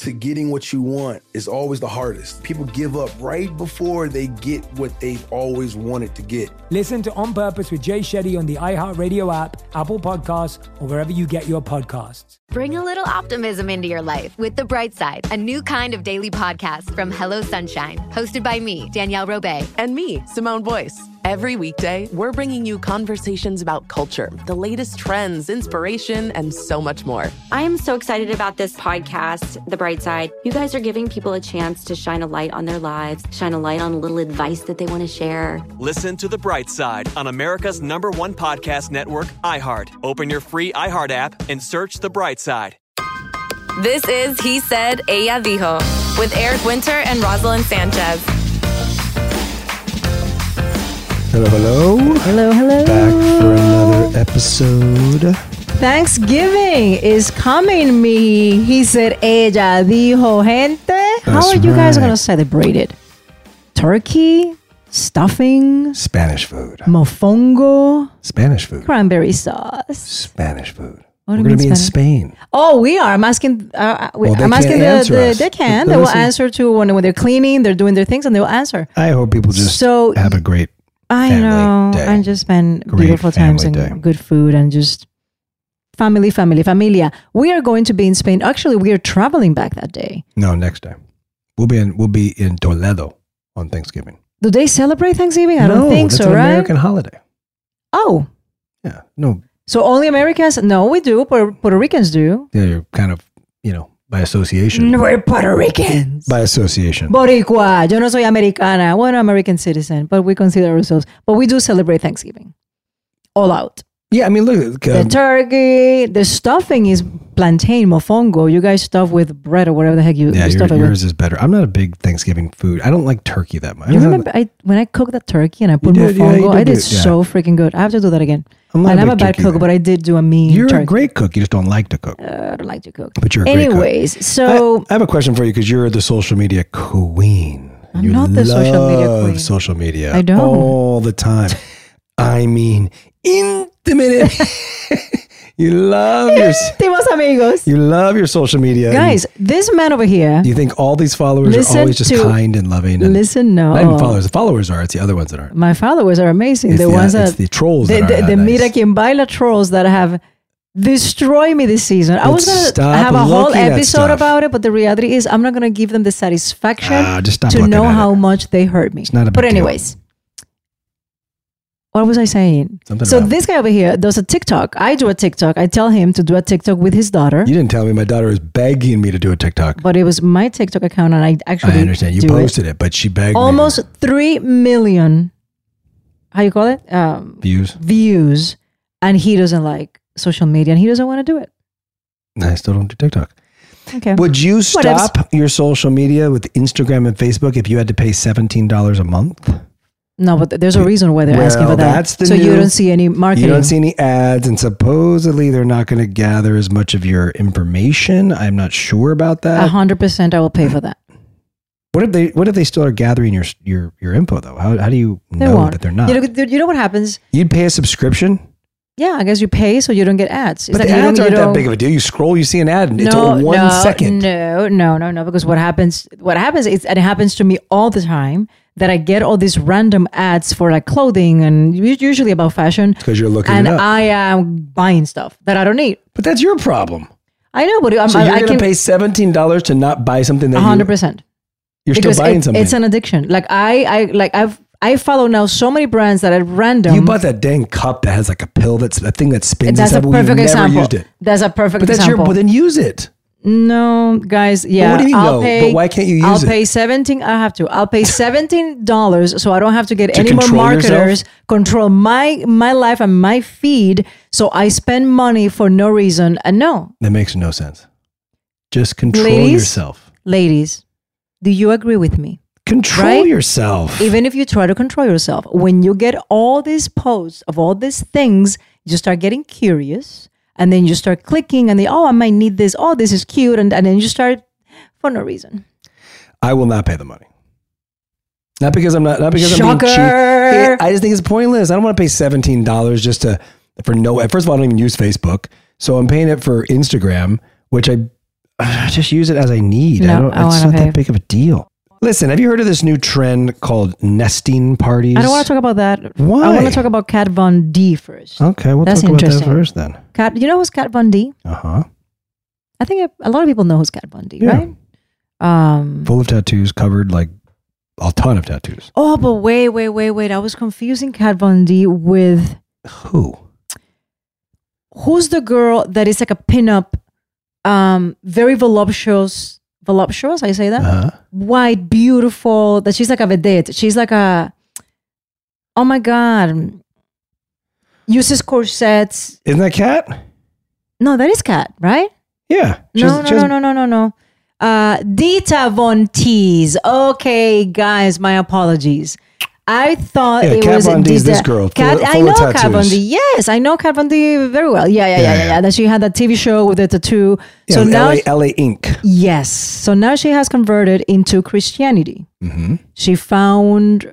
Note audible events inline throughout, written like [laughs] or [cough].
to getting what you want is always the hardest. People give up right before they get what they've always wanted to get. Listen to On Purpose with Jay Shetty on the iHeartRadio app, Apple Podcasts, or wherever you get your podcasts. Bring a little optimism into your life with The Bright Side, a new kind of daily podcast from Hello Sunshine, hosted by me, Danielle Robay, and me, Simone Boyce. Every weekday, we're bringing you conversations about culture, the latest trends, inspiration, and so much more. I am so excited about this podcast, The Bright Side. You guys are giving people a chance to shine a light on their lives, shine a light on a little advice that they want to share. Listen to The Bright Side on America's number one podcast network, iHeart. Open your free iHeart app and search The Bright Side. This is He Said, Ella Dijo with Eric Winter and Roselyn Sanchez. Hello, hello. Hello, hello. Back for another episode. Thanksgiving is coming, me. He said, ella dijo, gente. That's How are you guys right. going to celebrate it? Turkey, stuffing, Spanish food. mofongo, Spanish food. cranberry sauce. Spanish food. What We're going to mean be in Spain. Oh, we are. I'm asking. Uh, Well, I'm asking the, the they can. They will answer to when when they're cleaning, they're doing their things, and they will answer. I hope people just So- have a great I know. day. And just spend Great beautiful times and day. good food and just family, family, familia. We are going to be in Spain. Actually, we are traveling back that day. No, next time. We'll be in we'll be in Toledo on Thanksgiving. Do they celebrate Thanksgiving? I no, don't think so, an right? American holiday. Oh, Yeah. No, so only Americans? No, we do. Puerto, Puerto Ricans do. they're kind of, you know, by association. Mm, we're Puerto Ricans. By association. Boricua. Yo no soy americana. Well, I'm American citizen, but we consider ourselves. But we do celebrate Thanksgiving. All out. Yeah, I mean, look, The um, turkey, the stuffing is plantain, mofongo. You guys stuff with bread or whatever the heck you, yeah, you your, stuff it with. yours is better. I'm not a big Thanksgiving food. I don't like turkey that much. You I'm remember I, when I cooked that turkey and I put did, yeah, mofongo? you I did do it, yeah. so freaking good. I have to do that again. I'm not and a I'm a bad cook, but I did do a mean You're turkey. a great cook. You just don't like to cook. Uh, I don't like to cook. But you're a great cook. Anyways, so I, I have a question for you because you're the social media queen. I'm you not the social media queen. Social media. I don't. all the time. [laughs] I mean, intimate. [laughs] you love your Timos amigos. you love your social media. Guys, this man over here. do you think all these followers Listen are always just to- kind and loving? And Listen, no. not even followers. The followers are. It's the other ones that aren't. My followers are amazing. It's the the, uh, ones it's that the trolls the, that the, are the not Mira quien baila trolls that have destroyed me this season. I But was gonna stop have a whole looking at episode stuff. about it, but the reality is I'm not gonna give them the satisfaction Ah, just stop to looking know at how it. much they hurt me. It's not a but big deal. anyways. What was I saying? Something so about- this guy over here does a TikTok. I do a TikTok. I tell him to do a TikTok with his daughter. You didn't tell me my daughter is begging me to do a TikTok. but it was my TikTok account, and I actually I understand. You do posted it. but she begged me. almost three million. How you call it? Um, views. views, and he doesn't like social media, and he doesn't want to do it. I still don't do TikTok. Okay. Would you Whatevs. stop your social media with Instagram and Facebook if you had to pay seventeen dollars a month? No, but there's a reason why they're asking for that. that's the so you don't see any marketing. You don't see any ads, and supposedly they're not going to gather as much of your information. I'm not sure about A that. hundred percent, I will pay for that. What if they? What if they still are gathering your your your info though? How how do you They know won't. that they're not? You know, you know what happens? You'd pay a subscription, Yeah, I guess you pay so you don't get ads. It's but like the ads aren't that big of a deal. You scroll, you see an ad, and it's no, all one no, second. No, no, no, no. Because what happens? What happens? Is, and it happens to me all the time that I get all these random ads for like clothing and usually about fashion, Because you're looking and. I am buying stuff that I don't need. but that's your problem. I know, but I'm, So I, you're I going can pay seventeen dollars to not buy something that hundred you, percent. you're still buying it, something. It's an addiction. Like I, I like I've I follow now so many brands that are random. you bought that dang cup that has like a pill that's a thing that spins. That's a and stuff, but we've perfect example. That's a perfect But that's example. your. But then use it. No, guys. Yeah. what do you mean I'll no? Pay, But why can't you use I'll it? pay seventeen. I have to. I'll pay seventeen dollars, so I don't have to get To any more control yourself? marketers control my my life and my feed. So I spend money for no reason. And no, That makes no sense. Just control Ladies? yourself. ladies, do you agree with me? Control Right? yourself. Even if you try to control yourself, when you get all these posts of all these things, you start getting curious, and then you start clicking, and they oh, I might need this. Oh, this is cute, and, and then you start for no reason. I will not pay the money. Not because I'm not. Not because I'm being cheap. Shocker. I just think it's pointless. I don't want to pay seventeen dollars just to for no. First of all, I don't even use Facebook, so I'm paying it for Instagram, which I, [sighs] I just use it as I need. I No, don't. I it's not pay. that big of a deal. Listen, have you heard of this new trend called nesting parties? I don't want to talk about that. Why? I want to talk about Kat Von D first. Okay, we'll That's talk about that first then. Kat, you know who's Kat Von D? Uh huh. I think a lot of people know who's Kat Von D, Yeah. right? Um. Full of tattoos, covered like a ton of tattoos. Oh, but wait, wait, wait, wait. I was confusing Kat Von D with Who? who's the girl that is like a pinup, um, very voluptuous, voluptuous. I say that Uh-huh. white, beautiful. That she's like a vedette. She's like a. Oh my god. Uses corsets. Isn't that cat? No, that is cat, right? Yeah. No, no, no, no, no, no, no. Uh, Dita Von Teese. Okay, guys, my apologies. I thought Yeah, it Kat was Von D is this girl, Kat, full- I know Kat Von. D. Yes, I know Kat Von D very well. Yeah, yeah, yeah, Yeah, yeah. yeah. That she had that TV show with the tattoo. Yeah, so now, LA, LA Ink. yes. So now she has converted into Christianity. Mm-hmm. She found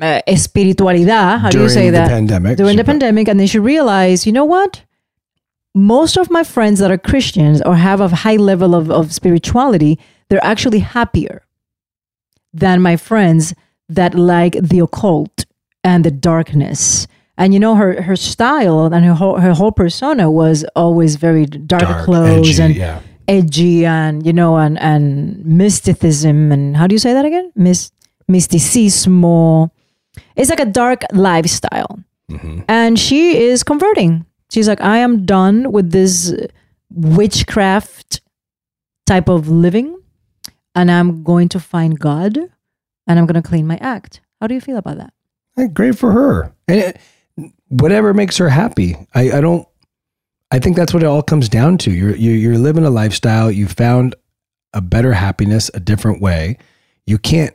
uh, espiritualidad. How do you During say the that? pandemic, During she the pandemic, and then she realized, you know what? Most of my friends that are Christians or have a high level of, of spirituality, they're actually happier than my friends that like the occult and the darkness. And you know, her her style and her whole her whole persona was always very dark, Dark, clothes edgy, and yeah. edgy and you know and and mysticism and how do you say that again? Mys- mysticismo. It's like a dark lifestyle. Mm-hmm. And she is converting. She's like, I am done with this witchcraft type of living, and I'm going to find God, and I'm going to clean my act. How do you feel about that? Hey, great for her. And it, whatever makes her happy. I, I don't. I think that's what it all comes down to. You're, you're you're living a lifestyle. You found a better happiness, a different way. You can't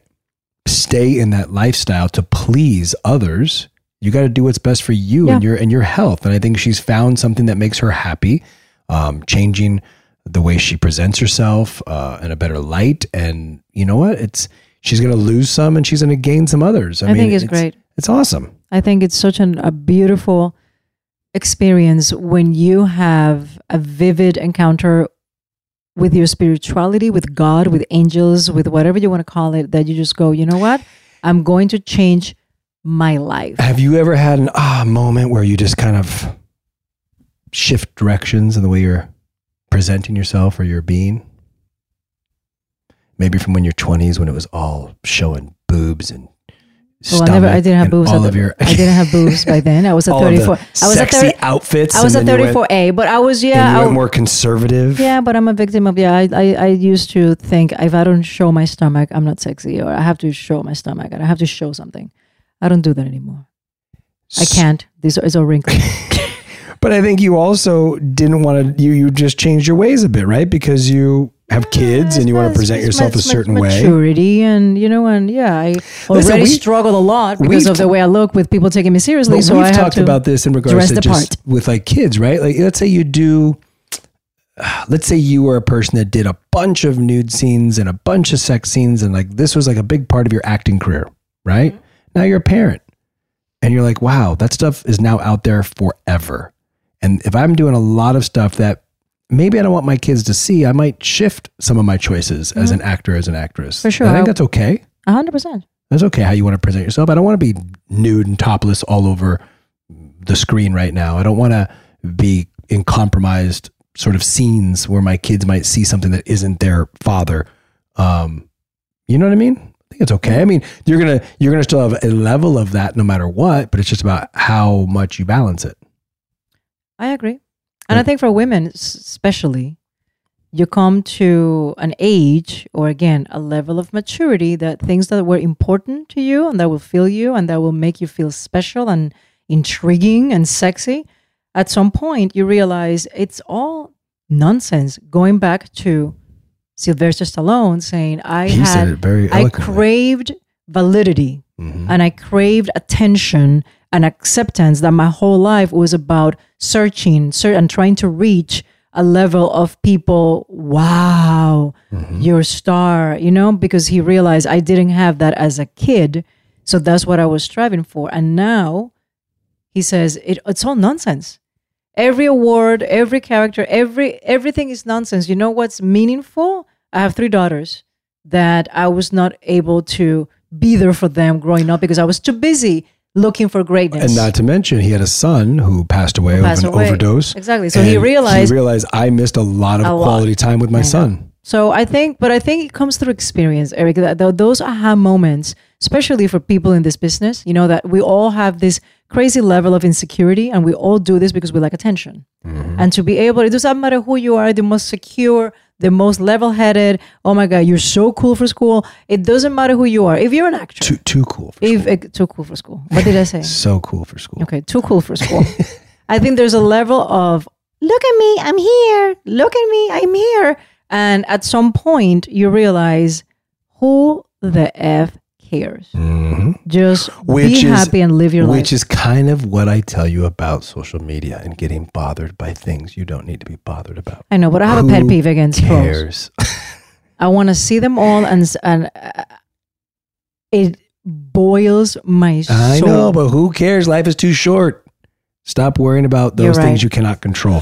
stay in that lifestyle to please others. You got to do what's best for you and your and your health. And I think she's found something that makes her happy, um, changing the way she presents herself uh, in a better light. And you know what? It's she's going to lose some and she's going to gain some others. I, I mean, think it's great. It's awesome. I think it's such an, a beautiful experience when you have a vivid encounter with your spirituality, with God, with angels, with whatever you want to call it, that you just go, you know what? I'm going to change my life. Have you ever had an ah moment where you just kind of shift directions in the way you're presenting yourself or your being? Maybe from when you're 20s when it was all showing boobs and Well, I never, I didn't have boobs. all of the- your I didn't have boobs by then. I was a [laughs] all of the 34. I was sexy a 30, outfits. I was a and then you went- 34A, but I was yeah. you I, went more conservative. yeah, but I'm a victim of yeah. I, I I used to think if I don't show my stomach, I'm not sexy, or I have to show my stomach, and I have to show something. I don't do that anymore. I can't. This is all wrinkles. [laughs] [laughs] but I think you also didn't want to. You you just changed your ways a bit, right? Because you have kids and you want to present yourself a certain way. maturity and you know and yeah i already we- struggled a lot because of the way i look with people taking me seriously so we've i talked about this in regards to just part with like kids, right? Like let's say you do [sighs] let's say you were a person that did a bunch of nude scenes and a bunch of sex scenes and like this was like a big part of your acting career, right? Mm-hmm. Now you're a parent and you're like, wow, that stuff is now out there forever. And if I'm doing a lot of stuff that maybe I don't want my kids to see, I might shift some of my choices as an actor, as an actress. Mm-hmm. For sure. I think that's okay. 100% That's okay how you want to present yourself. I don't want to be nude and topless all over the screen right now. I don't want to be in compromised sort of scenes where my kids might see something that isn't their father. Um, you know what I mean? I think it's okay. I mean, you're gonna you're gonna still have a level of that no matter what, but it's just about how much you balance it. I agree. And I think for women, especially, you come to an age or again, a level of maturity that things that were important to you and that will fill you and that will make you feel special and intriguing and sexy. At some point, you realize it's all nonsense. Going back to Sylvester Stallone saying, I He had, very I craved validity Mm-hmm. and I craved attention and acceptance that my whole life was about searching ser- and trying to reach a level of people. Wow, Mm-hmm. you're a star, you know, because he realized I didn't have that as a kid. So that's what I was striving for. And now he says it, it's all nonsense. Every award, every character, every everything is nonsense. You know what's meaningful? I have three daughters that I was not able to be there for them growing up because I was too busy looking for greatness. And not to mention, he had a son who passed away Who passed of an away. overdose. Exactly. So he realized- he realized I missed a lot of A lot. quality time with my son. So I think, but I think it comes through experience, Eric. That th- those aha moments, especially for people in this business, you know, that we all have this crazy level of insecurity, and we all do this because we like attention. Mm-hmm. And to be able, it doesn't matter who you are, the most secure, the most level-headed. Oh my God, you're so cool for school. It doesn't matter who you are. If you're an actor, Too too cool. For if uh, too cool for school. What did I say? [laughs] so cool for school. Okay, too cool for school. [laughs] I think there's a level of look at me, I'm here. Look at me, I'm here. And at some point, you realize who the f cares. Just Mm-hmm. Which be is happy and live your which life. Which is kind of what I tell you about social media and getting bothered by things you don't need to be bothered about. I know, but I have a pet peeve against cares? [laughs] I want to see them all, and and uh, it boils my soul. I know, but who cares? Life is too short. Stop worrying about those You're things you cannot control.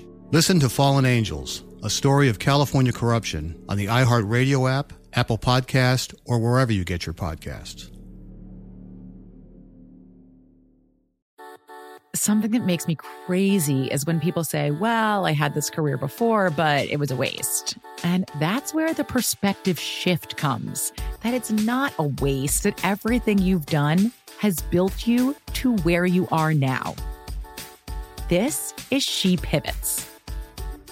Listen to Fallen Angels, a story of California corruption on the iHeartRadio app, Apple Podcast, or wherever you get your podcasts. Something that makes me crazy is when people say, Well, I had this career before, but it was a waste. And that's where the perspective shift comes that it's not a waste, that everything you've done has built you to where you are now. This is She Pivots,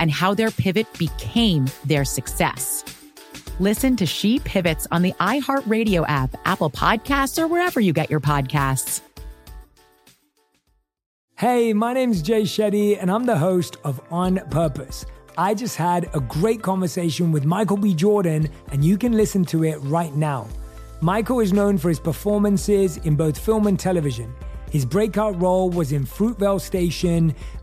and how their pivot became their success. Listen to She Pivots on the iHeartRadio app, Apple Podcasts, or wherever you get your podcasts. Hey, my name's Jay Shetty, and I'm the host of On Purpose. I just had a great conversation with Michael B. Jordan, and you can listen to it right now. Michael is known for his performances in both film and television. His breakout role was in Fruitvale Station,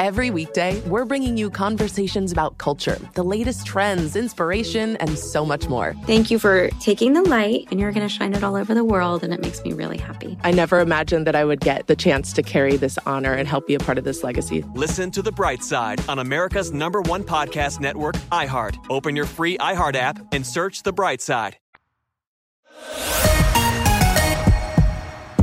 Every weekday, we're bringing you conversations about culture, the latest trends, inspiration, and so much more. Thank you for taking the light, and you're going to shine it all over the world, and it makes me really happy. I never imagined that I would get the chance to carry this honor and help be a part of this legacy. Listen to The Bright Side on America's number one podcast network, iHeart. Open your free iHeart app and search The Bright Side.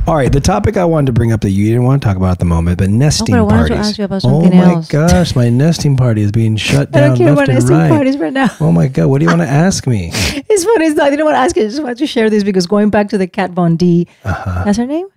All right, the topic I wanted to bring up that you didn't want to talk about at the moment, but nesting Oh, but I wanted to parties. ask you about oh my else. gosh, my nesting party is being shut [laughs] down. I don't care left about nesting right. parties right now. Oh my god, what do you want to [laughs] ask me? It's funny. It's not, I didn't want to ask you. I just wanted to share this because going back to the Kat Von D, Uh-huh. that's her name?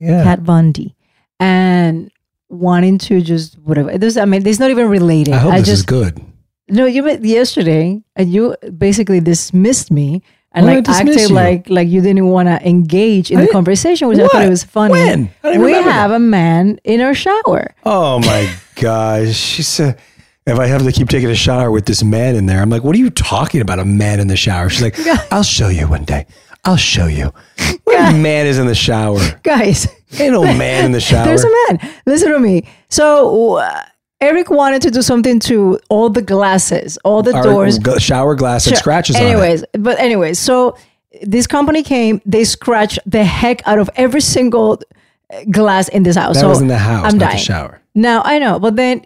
Yeah. Kat Von D. And wanting to just whatever. This, I mean, it's not even related. I hope I this just, is good. No, you met yesterday and you basically dismissed me and I like acted like like you didn't want to engage in I the conversation, which I thought it was funny. When? We have a man in our shower. Oh my [laughs] gosh. She said, if I have to keep taking a shower with this man in there, I'm like, what are you talking about? A man in the shower? She's like, [laughs] I'll show you one day. I'll show you. [laughs] What man is in the shower? Guys, Ain't no man in the shower. There's a man. Listen to me. So uh, Eric wanted to do something to all the glasses, all the Our doors. g- shower glass Sure. scratches on anyways, but anyways, so this company came, they scratched the heck out of every single uh, glass in this house. That so was in the house, I'm not the dying. shower. Now I know, but then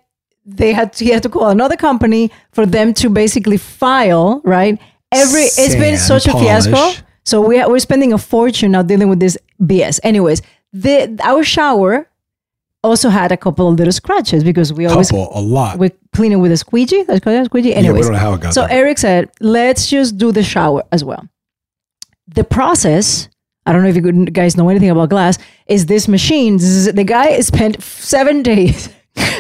they had to, he had to call another company for them to basically file right. Every it's been Sand, such a fiasco. So we we're spending a fortune now dealing with this BS. Anyways, the our shower also had a couple of little scratches because we always Couple, a lot. we clean it with a squeegee. That's called a squeegee. Anyways, don't know how it got so. Eric said, let's just do the shower as well. The process, I don't know if you guys know anything about glass, is this machine. zzz, The guy spent seven [laughs] days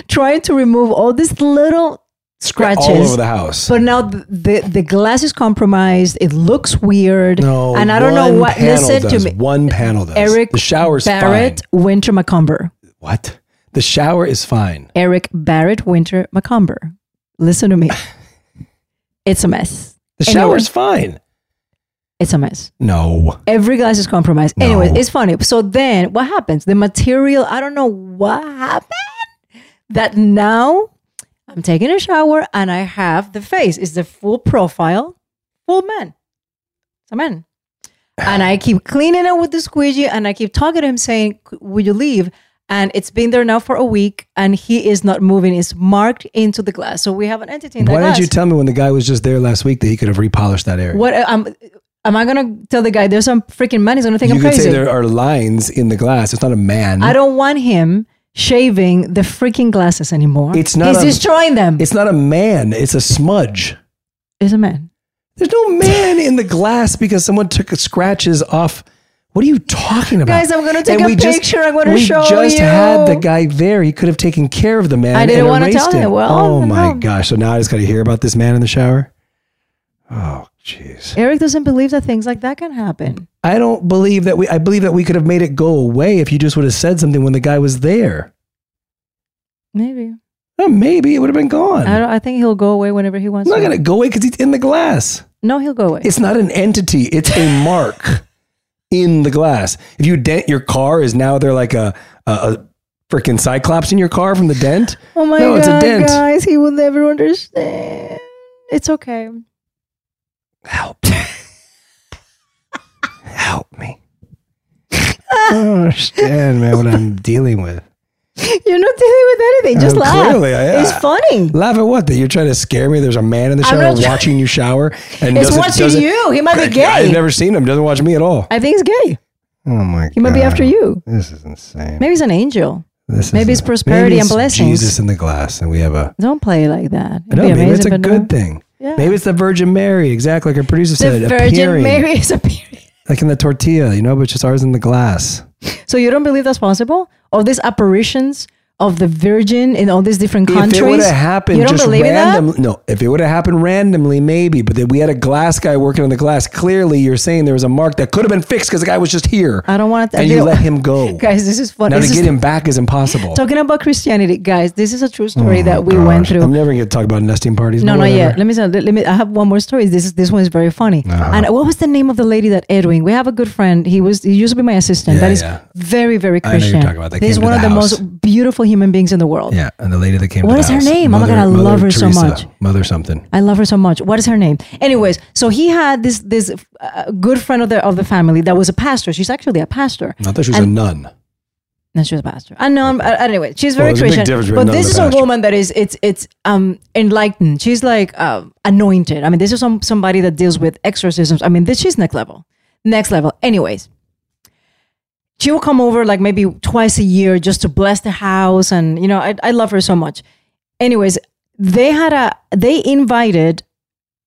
trying to remove all these little scratches All over the house. But now the, the, the glass is compromised. It looks weird. No, and I don't know what. Listen does. to me. One panel does. Eric the shower's Barrett Winter McCumber. What? The shower is fine. Eric Barrett Winter McCumber. Listen to me. [laughs] It's a mess. The Anyway, shower's fine. It's a mess. No. Every glass is compromised. No. Anyways, it's funny. So then what happens? The material, I don't know what happened. That now I'm taking a shower and I have the face. It's the full profile, full man. It's a man. And I keep cleaning it with the squeegee and I keep talking to him saying, Would you leave? And it's been there now for a week and he is not moving. It's marked into the glass. So we have an entity in Why didn't you tell me when the guy was just there last week that he could have repolished that area? What um, am I gonna tell the guy there's some freaking man? He's gonna think you I'm could crazy. say there are lines in the glass. It's not a man. I don't want him shaving the freaking glasses anymore. It's not. He's a, destroying them. It's not a man. It's a smudge. It's a man. There's no man in the glass because someone took scratches off. What are you talking about? Guys, I'm gonna take And a we just- picture. I'm gonna show you. we just had the guy there. He could have taken care of the man. I didn't and wanna tell him. Well, oh my gosh! So now I just got to hear about this man in the shower. Oh jeez. Eric doesn't believe that things like that can happen. I don't believe that we. I believe that we could have made it go away if you just would have said something when the guy was there. Maybe. Oh, maybe it would have been gone. I don't. I think he'll go away whenever he wants. It's not to. gonna go away because he's in the glass. No, he'll go away. It's not an entity. It's a mark in the glass. If you dent your car, is now there like a a, a freaking cyclops in your car from the dent? [laughs] Oh my no, god, it's a dent. guys! He will never understand. It's okay. Help me. [laughs] I don't understand, man, what I'm dealing with. You're not dealing with anything. Just Uh, laugh. Clearly, I, it's funny. Laugh at what? That you're trying to scare me? There's a man in the shower watching you shower and It's watching you. He might be gay. I've never seen him. Doesn't watch me at all. I think he's gay. Oh my god. He might be after you. This is insane. Maybe he's an angel. This Maybe it's prosperity maybe and it's blessings. Jesus in the glass, and we have a. Don't play like that. I It'd be maybe it's a good no. thing. Yeah. Maybe it's the Virgin Mary, exactly like our producer The said. Virgin appearing, Mary is appearing. like in the tortilla, you know, but just ours in the glass. So you don't believe that's possible? All these apparitions of the Virgin in all these different countries. If it would have happened you don't just believe that? no. If it would have happened randomly, maybe. But that we had a glass guy working on the glass. Clearly, you're saying there was a mark that could have been fixed because the guy was just here, I don't want to. and you let him go. [laughs] Guys, this is funny. now to This is- get him back is impossible. Talking about Christianity, guys, this is a true story Oh, that we gosh. went through. I'm never going to talk about nesting parties. No, not yet. Let me say, let me. I have one more story. This is this one is very funny. Uh-huh. And what was the name of the lady that Edwin? We have a good friend. He was he used to be my assistant. Yeah, that is yeah. very very I know you're Christian. talking about. That He's came to one of the house. most beautiful human beings in the world. Yeah, and the lady that came. What to is the her house. name? Oh my God, I love her so much. Mother something. I love her so much. What is her name? Anyways, so he had this this uh, good friend of the of the family that was a pastor. She's actually a pastor. Not that she's And- a nun. No, she was a pastor. I know. Uh, anyway, she's Well, very there's a big Christian. difference between But this is a a woman that is it's it's um enlightened. She's like uh, anointed. I mean, this is some somebody that deals with exorcisms. I mean, this she's next level, next level. Anyways, she will come over like maybe twice a year just to bless the house, and you know, I I love her so much. Anyways, they had a they invited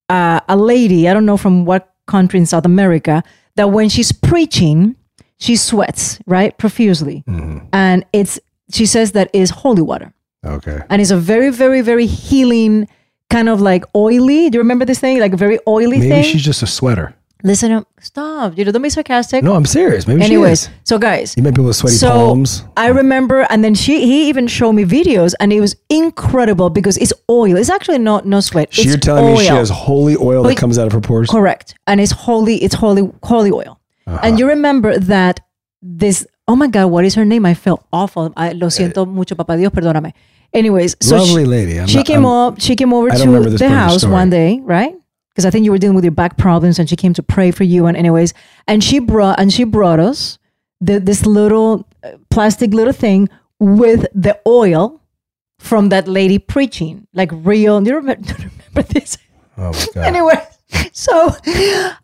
uh, a lady. I don't know from what country in South America that when she's preaching, she sweats right profusely, and it's she says that is holy water, Okay. and it's a very very very healing kind of like oily. Do you remember this thing? Like a very oily Maybe thing. she's just a sweater. Listen, up, stop. You know, don't be sarcastic. No, I'm serious. Maybe Anyways, so guys, You might be with sweaty so palms. I remember, and then she he even showed me videos, and it was incredible because it's oil. It's actually not no sweat. So it's you're telling me she has holy oil that comes out of her pores? Correct. And it's holy, it's holy, holy oil. Uh-huh. And you remember that this, oh my God, what is her name? I felt awful. I, lo siento mucho, papá Dios, perdóname. Anyways, so Lovely she, lady. I'm she not- came I'm- up, she came over to the the house story. one day, right? Because I think you were dealing with your back problems and she came to pray for you. And anyways, and she brought, and she brought us the, this little uh, plastic little thing with the oil from that lady preaching, like real. Do you remember, [laughs] do you remember this? Oh my [laughs] god. anyway, so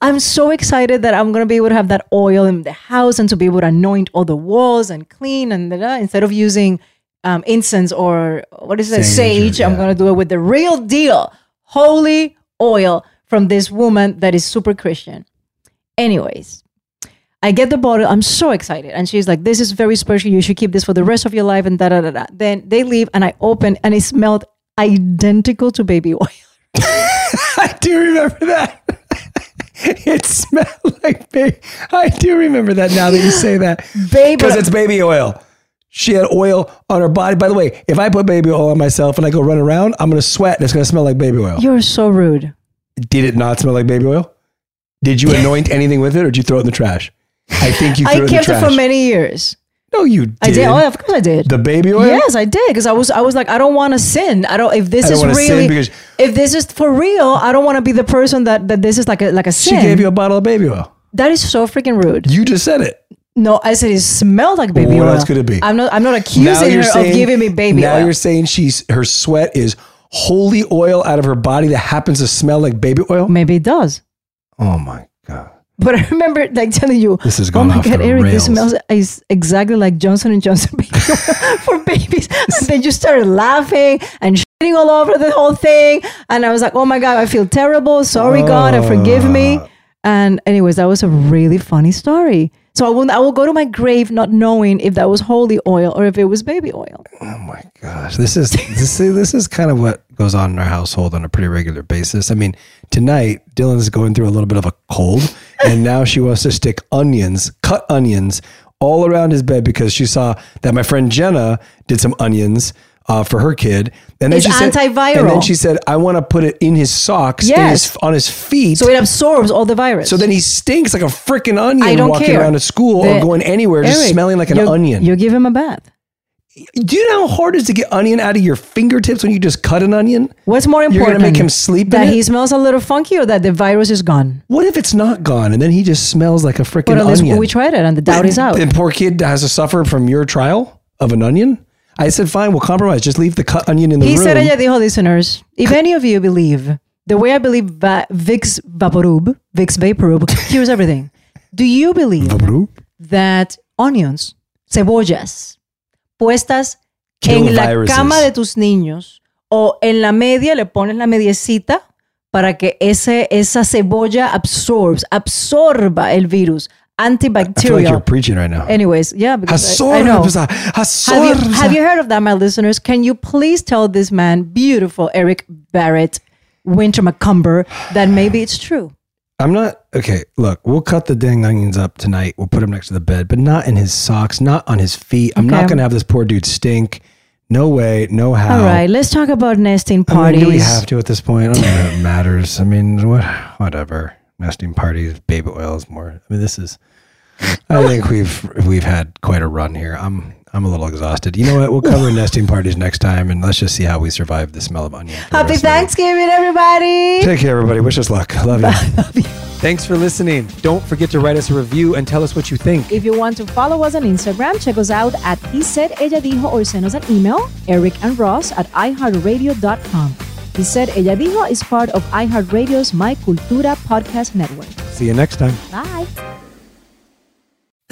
I'm so excited that I'm gonna be able to have that oil in the house and to be able to anoint all the walls and clean and instead of using um, incense or what is it, Sage, sage. I'm gonna do it with the real deal, holy oil from this woman that is super Christian. Anyways. I get the bottle. I'm so excited. And she's like, This is very special. You should keep this for the rest of your life. And da da da da. Then they leave, and I open, and it smelled identical to baby oil. [laughs] I do remember that. it smelled like baby. I do remember that now that you say that. Baby- Because it's baby oil. She had oil on her body. By the way, if I put baby oil on myself and I go run around, I'm going to sweat and it's going to smell like baby oil. You're so rude. Did it not smell like baby oil? Did you [laughs] anoint anything with it or did you throw it in the trash? I think you threw I it in the kept it for many years. No, you did. I did. Oh, of course I did. The baby oil? Yes, I did because I was I was like I don't want to sin. I don't if this don't is really because- if this is for real. I don't want to be the person that that this is like a like a sin. She gave you a bottle of baby oil. that is so freaking rude. You just said it. No, I said it smelled like baby what oil. else could it be? I'm not I'm not accusing her saying- of giving me baby Now oil. Now you're saying she's her sweat is holy oil out of her body that happens to smell like baby oil. Maybe it does. Oh my god. But I remember like telling you, This is oh going my off god, Eric, this smells is exactly like Johnson and Johnson baby [laughs] for babies. And then you started laughing and shitting all over the whole thing, and I was like, oh my god, I feel terrible. Sorry, God, and forgive me. Ah. And anyways, that was a really funny story. So I will I will go to my grave not knowing if that was holy oil or if it was baby oil. Oh my gosh, this is this is this is kind of what goes on in our household on a pretty regular basis. I mean, tonight Dylan's going through a little bit of a cold, and now she wants to stick onions, cut onions, all around his bed because she saw that my friend Jenna did some onions uh, for her kid, and then It's she said, antiviral. and then she said, "I want to put it in his socks, in Yes. his, on his feet." So it absorbs all the virus. So then he stinks like a freaking I onion don't walking care. around at school or The- going anywhere, just Eric, smelling like an you- onion. You give him a bath. Do you know how hard it is to get onion out of your fingertips when you just cut an onion? What's more You're important? gonna make him sleep that it? he smells a little funky or that the virus is gone. What if it's not gone and then he just smells like a freaking But at least onion? we tried it and the doubt is [laughs] out. And poor kid has to suffer from your trial of an onion. I said, fine, we'll compromise. Just leave the cut onion in the He room. said, ella dijo, listeners, if any of you believe the way I believe Va- Vicks Vaporub, Vicks Vaporub [laughs] cures everything, do you believe that onions, cebollas, puestas Kill en la cama de tus niños o en la media, le pones la mediecita para que ese, esa cebolla absorbs, absorba el virus, I feel like antibacterial. you're preaching right now. Anyways, yeah, because I, I know. Have you, have you heard of that, my listeners? Can you please tell this man, beautiful Eric Barrett, Winter McCumber, that maybe it's true? I'm not okay. Look, we'll cut the dang onions up tonight. We'll put them next to the bed, but not in his socks, not on his feet. I'm not going to have this poor dude stink. No way, no how. All right, let's talk about nesting I mean, parties. do we have to at this point? I don't know if it matters. I mean, what, whatever. Nesting parties, baby oil is more. I mean, this is. I think we've we've had quite a run here. I'm I'm a little exhausted. You know what? We'll cover [laughs] nesting parties next time, and let's just see how we survive the smell of onion. Happy rest of the week. Thanksgiving, everybody. Take care, everybody. Wish us luck. [laughs] Love you. Thanks for listening. Don't forget to write us a review and tell us what you think. If you want to follow us on Instagram, check us out at He Said Ella Dijo or send us an email, Eric and Ros at iHeartRadio.com. He Said Ella Dijo is part of iHeartRadio's My Cultura podcast network. See you next time. Bye.